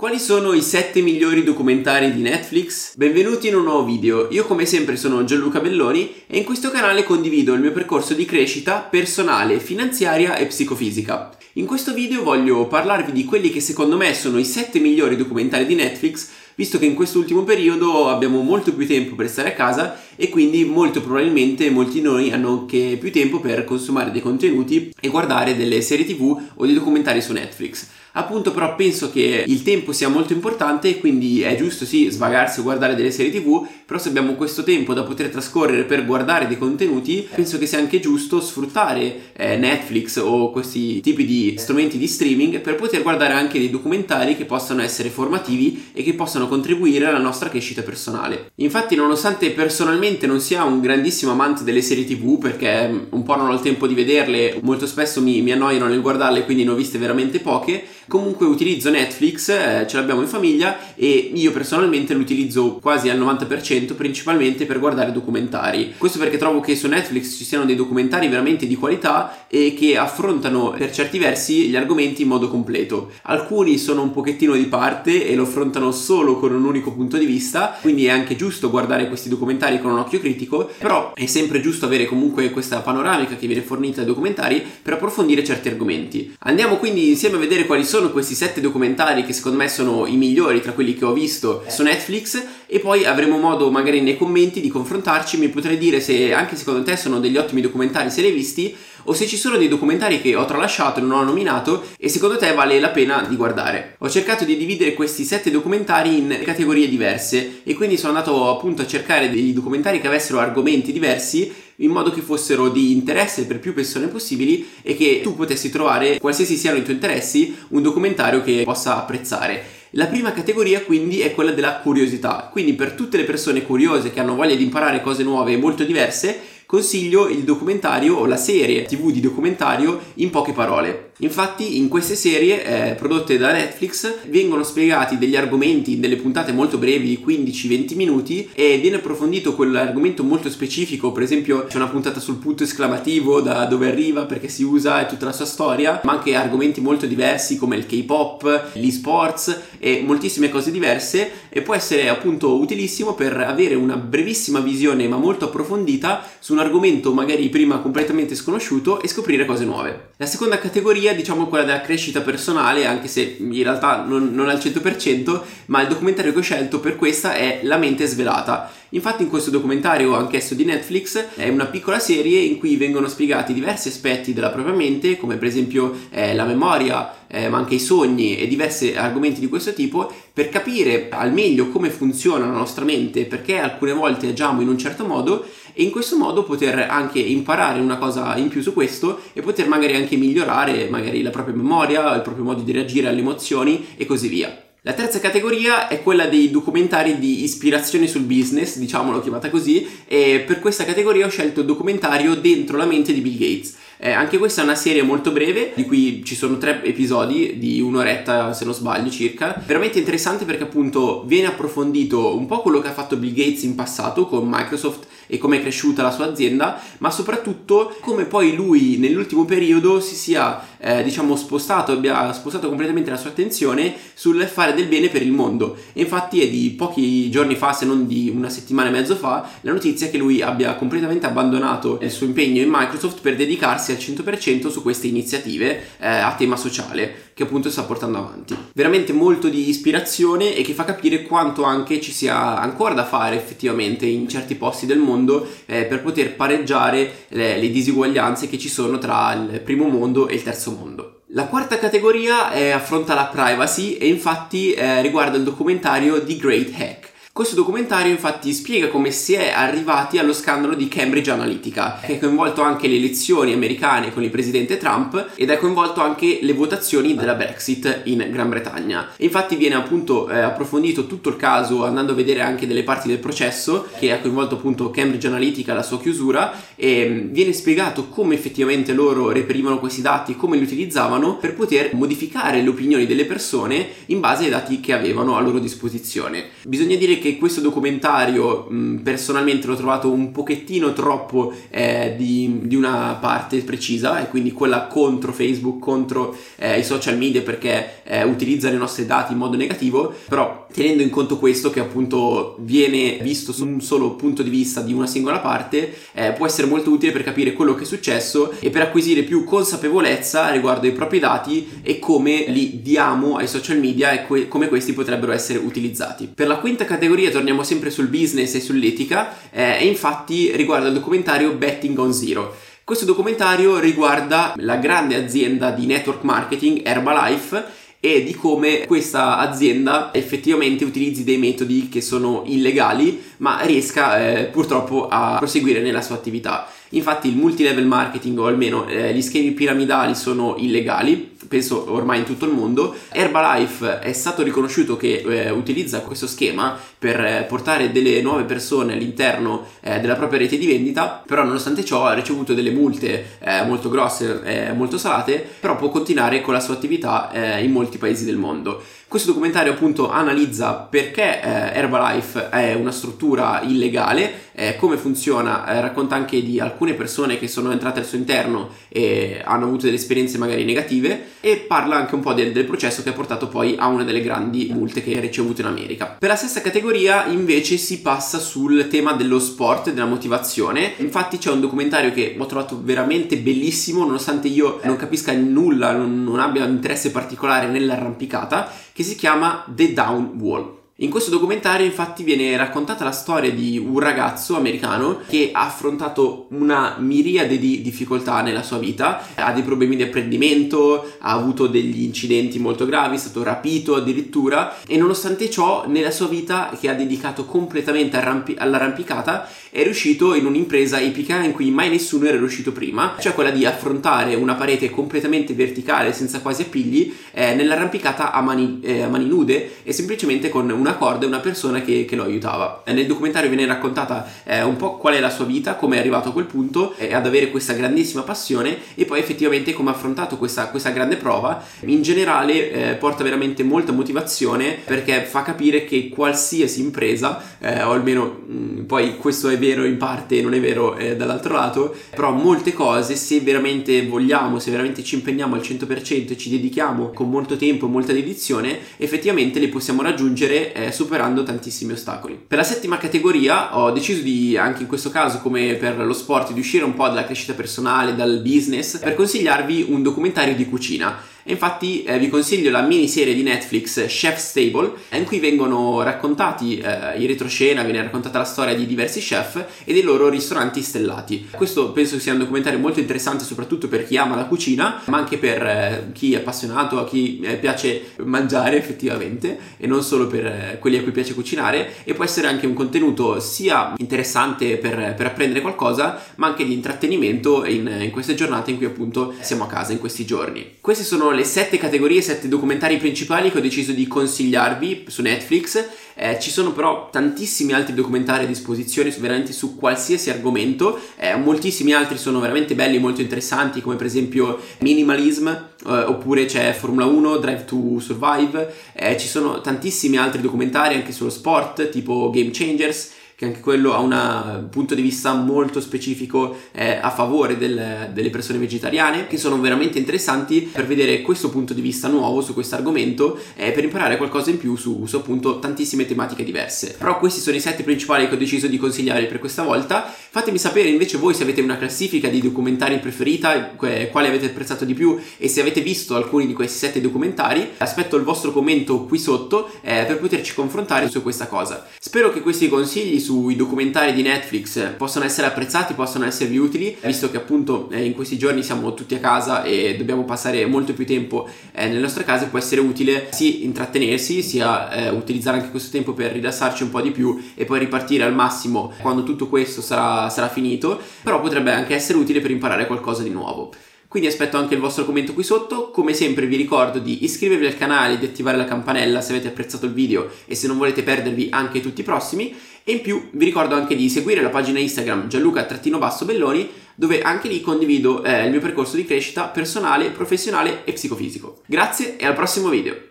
Quali sono i 7 migliori documentari di Netflix? Benvenuti in un nuovo video, io come sempre sono Gianluca Belloni e in questo canale condivido il mio percorso di crescita personale, finanziaria e psicofisica. In questo video voglio parlarvi di quelli che secondo me sono i 7 migliori documentari di Netflix visto che in quest'ultimo periodo abbiamo molto più tempo per stare a casa e quindi molto probabilmente molti di noi hanno anche più tempo per consumare dei contenuti e guardare delle serie tv o dei documentari su Netflix. Appunto però penso che il tempo sia molto importante e quindi è giusto sì svagarsi o guardare delle serie tv, però se abbiamo questo tempo da poter trascorrere per guardare dei contenuti, penso che sia anche giusto sfruttare eh, Netflix o questi tipi di strumenti di streaming per poter guardare anche dei documentari che possano essere formativi e che possano contribuire alla nostra crescita personale. Infatti nonostante personalmente non sia un grandissimo amante delle serie tv perché mm, un po' non ho il tempo di vederle, molto spesso mi, mi annoiano nel guardarle quindi ne ho viste veramente poche, Comunque utilizzo Netflix, eh, ce l'abbiamo in famiglia e io personalmente lo utilizzo quasi al 90% principalmente per guardare documentari. Questo perché trovo che su Netflix ci siano dei documentari veramente di qualità e che affrontano per certi versi gli argomenti in modo completo. Alcuni sono un pochettino di parte e lo affrontano solo con un unico punto di vista, quindi è anche giusto guardare questi documentari con un occhio critico, però è sempre giusto avere comunque questa panoramica che viene fornita dai documentari per approfondire certi argomenti. Andiamo quindi insieme a vedere quali sono questi sette documentari che secondo me sono i migliori tra quelli che ho visto su Netflix e poi avremo modo magari nei commenti di confrontarci, mi potrei dire se anche secondo te sono degli ottimi documentari se li hai visti o se ci sono dei documentari che ho tralasciato e non ho nominato e secondo te vale la pena di guardare. Ho cercato di dividere questi sette documentari in categorie diverse e quindi sono andato appunto a cercare dei documentari che avessero argomenti diversi in modo che fossero di interesse per più persone possibili e che tu potessi trovare, qualsiasi siano i tuoi interessi, un documentario che possa apprezzare. La prima categoria quindi è quella della curiosità, quindi per tutte le persone curiose che hanno voglia di imparare cose nuove e molto diverse, consiglio il documentario o la serie tv di documentario in poche parole. Infatti in queste serie eh, prodotte da Netflix vengono spiegati degli argomenti in delle puntate molto brevi di 15-20 minuti e viene approfondito quell'argomento molto specifico, per esempio c'è una puntata sul punto esclamativo da dove arriva perché si usa e tutta la sua storia, ma anche argomenti molto diversi come il K-pop, gli sports e moltissime cose diverse e può essere appunto utilissimo per avere una brevissima visione ma molto approfondita su un argomento magari prima completamente sconosciuto e scoprire cose nuove. La seconda categoria categoria, diciamo quella della crescita personale, anche se in realtà non, non al 100%, ma il documentario che ho scelto per questa è La mente svelata. Infatti in questo documentario, anch'esso di Netflix, è una piccola serie in cui vengono spiegati diversi aspetti della propria mente, come per esempio eh, la memoria, eh, ma anche i sogni e diversi argomenti di questo tipo, per capire al meglio come funziona la nostra mente, perché alcune volte agiamo in un certo modo e in questo modo poter anche imparare una cosa in più su questo e poter magari anche migliorare magari la propria memoria, il proprio modo di reagire alle emozioni e così via. La terza categoria è quella dei documentari di ispirazione sul business, diciamolo chiamata così, e per questa categoria ho scelto il documentario Dentro la mente di Bill Gates. Eh, anche questa è una serie molto breve, di cui ci sono tre episodi di un'oretta se non sbaglio circa. Veramente interessante perché appunto viene approfondito un po' quello che ha fatto Bill Gates in passato con Microsoft e come è cresciuta la sua azienda, ma soprattutto come poi lui nell'ultimo periodo si sia eh, diciamo spostato, abbia spostato completamente la sua attenzione sul fare del bene per il mondo. E infatti è di pochi giorni fa, se non di una settimana e mezzo fa, la notizia che lui abbia completamente abbandonato il suo impegno in Microsoft per dedicarsi al 100% su queste iniziative eh, a tema sociale che appunto sta portando avanti. Veramente molto di ispirazione e che fa capire quanto anche ci sia ancora da fare effettivamente in certi posti del mondo eh, per poter pareggiare le, le disuguaglianze che ci sono tra il primo mondo e il terzo mondo. La quarta categoria eh, affronta la privacy e infatti eh, riguarda il documentario The Great Hack. Questo documentario infatti spiega come si è arrivati allo scandalo di Cambridge Analytica, che ha coinvolto anche le elezioni americane con il presidente Trump ed ha coinvolto anche le votazioni della Brexit in Gran Bretagna. E infatti viene appunto eh, approfondito tutto il caso andando a vedere anche delle parti del processo che ha coinvolto appunto Cambridge Analytica alla sua chiusura e mm, viene spiegato come effettivamente loro reperivano questi dati, come li utilizzavano per poter modificare le opinioni delle persone in base ai dati che avevano a loro disposizione. Bisogna dire che questo documentario mh, personalmente l'ho trovato un pochettino troppo eh, di, di, una parte precisa e quindi quella contro Facebook, contro eh, i social media perché eh, utilizzano i nostri dati in modo negativo, però tenendo in conto questo che appunto viene visto su un solo punto di vista di una singola parte, eh, può essere molto utile per capire quello che è successo e per acquisire più consapevolezza riguardo ai propri dati e come li diamo ai social media e que- come questi potrebbero essere utilizzati. Per la quinta categoria torniamo sempre sul business e sull'etica eh, e infatti riguarda il documentario Betting on Zero. Questo documentario riguarda la grande azienda di network marketing Herbalife e di come questa azienda effettivamente utilizzi dei metodi che sono illegali ma riesca eh, purtroppo a proseguire nella sua attività. Infatti il multilevel marketing o almeno eh, gli schemi piramidali sono illegali, penso ormai in tutto il mondo. Herbalife è stato riconosciuto che eh, utilizza questo schema per eh, portare delle nuove persone all'interno eh, della propria rete di vendita, però nonostante ciò ha ricevuto delle multe eh, molto grosse, e molto salate, però può continuare con la sua attività eh, in molti paesi del mondo. Questo documentario appunto analizza perché eh, Herbalife è una struttura illegale, eh, come funziona, eh, racconta anche di alcune persone che sono entrate al suo interno e hanno avuto delle esperienze magari negative e parla anche un po' del, del processo che ha portato poi a una delle grandi multe che ha ricevuto in America. Per la stessa categoria invece si passa sul tema dello sport della motivazione. Infatti c'è un documentario che ho trovato veramente bellissimo, nonostante io non capisca nulla, non, non abbia interesse particolare nell'arrampicata che si chiama The Down Wall. In questo documentario infatti viene raccontata la storia di un ragazzo americano che ha affrontato una miriade di difficoltà nella sua vita, ha dei problemi di apprendimento, ha avuto degli incidenti molto gravi, è stato rapito addirittura e nonostante ciò nella sua vita che ha dedicato completamente all'arrampicata è riuscito in un'impresa epica in cui mai nessuno era riuscito prima, cioè quella di affrontare una parete completamente verticale senza quasi appigli eh, nell'arrampicata a mani, eh, a mani nude e semplicemente con una una corda e una persona che, che lo aiutava. Nel documentario viene raccontata eh, un po' qual è la sua vita, come è arrivato a quel punto eh, ad avere questa grandissima passione e poi effettivamente come ha affrontato questa, questa grande prova. In generale eh, porta veramente molta motivazione perché fa capire che qualsiasi impresa, eh, o almeno mh, mm, poi questo è vero in parte, non è vero eh, dall'altro lato, però molte cose se veramente vogliamo, se veramente ci impegniamo al 100% e ci dedichiamo con molto tempo e molta dedizione, effettivamente le possiamo raggiungere eh, superando tantissimi ostacoli. Per la settima categoria ho deciso di, anche in questo caso come per lo sport, di uscire un po' dalla crescita personale, dal business, per consigliarvi un documentario di cucina infatti eh, vi consiglio la miniserie di Netflix Chef Stable, in cui vengono raccontati eh, in retroscena, viene raccontata la storia di diversi chef e dei loro ristoranti stellati. Questo penso sia un documentario molto interessante soprattutto per chi ama la cucina, ma anche per eh, chi è appassionato, a chi eh, piace mangiare effettivamente e non solo per eh, quelli a cui piace cucinare e può essere anche un contenuto sia interessante per, per apprendere qualcosa, ma anche di intrattenimento in, in queste giornate in cui appunto siamo a casa in questi giorni. Queste sono le sette categorie, sette documentari principali che ho deciso di consigliarvi su Netflix. Eh, ci sono però tantissimi altri documentari a disposizione veramente su qualsiasi argomento. Eh, moltissimi altri sono veramente belli e molto interessanti, come per esempio Minimalism, eh, oppure c'è Formula 1, Drive to Survive. Eh, ci sono tantissimi altri documentari anche sullo sport, tipo Game Changers che anche quello ha un punto di vista molto specifico eh, a favore del, delle persone vegetariane, che sono veramente interessanti per vedere questo punto di vista nuovo su questo argomento e eh, per imparare qualcosa in più su, su, appunto tantissime tematiche diverse. Però questi sono i sette principali che ho deciso di consigliare per questa volta. Fatemi sapere invece voi se avete una classifica di documentari preferita, quale avete apprezzato di più e se avete visto alcuni di questi sette documentari. Aspetto il vostro commento qui sotto eh, per poterci confrontare su questa cosa. Spero che questi consigli sui documentari di Netflix possono essere apprezzati, possono esservi utili, visto che appunto eh, in questi giorni siamo tutti a casa e dobbiamo passare molto più tempo eh, nelle nostre case, può essere utile sia intrattenersi, sia eh, utilizzare anche questo tempo per rilassarci un po' di più e poi ripartire al massimo quando tutto questo sarà, sarà finito, però potrebbe anche essere utile per imparare qualcosa di nuovo. Quindi aspetto anche il vostro commento qui sotto, come sempre vi ricordo di iscrivervi al canale e di attivare la campanella se avete apprezzato il video e se non volete perdervi anche tutti i prossimi e in più vi ricordo anche di seguire la pagina Instagram gianluca-belloni dove anche lì condivido eh, il mio percorso di crescita personale, professionale e psicofisico. Grazie e al prossimo video!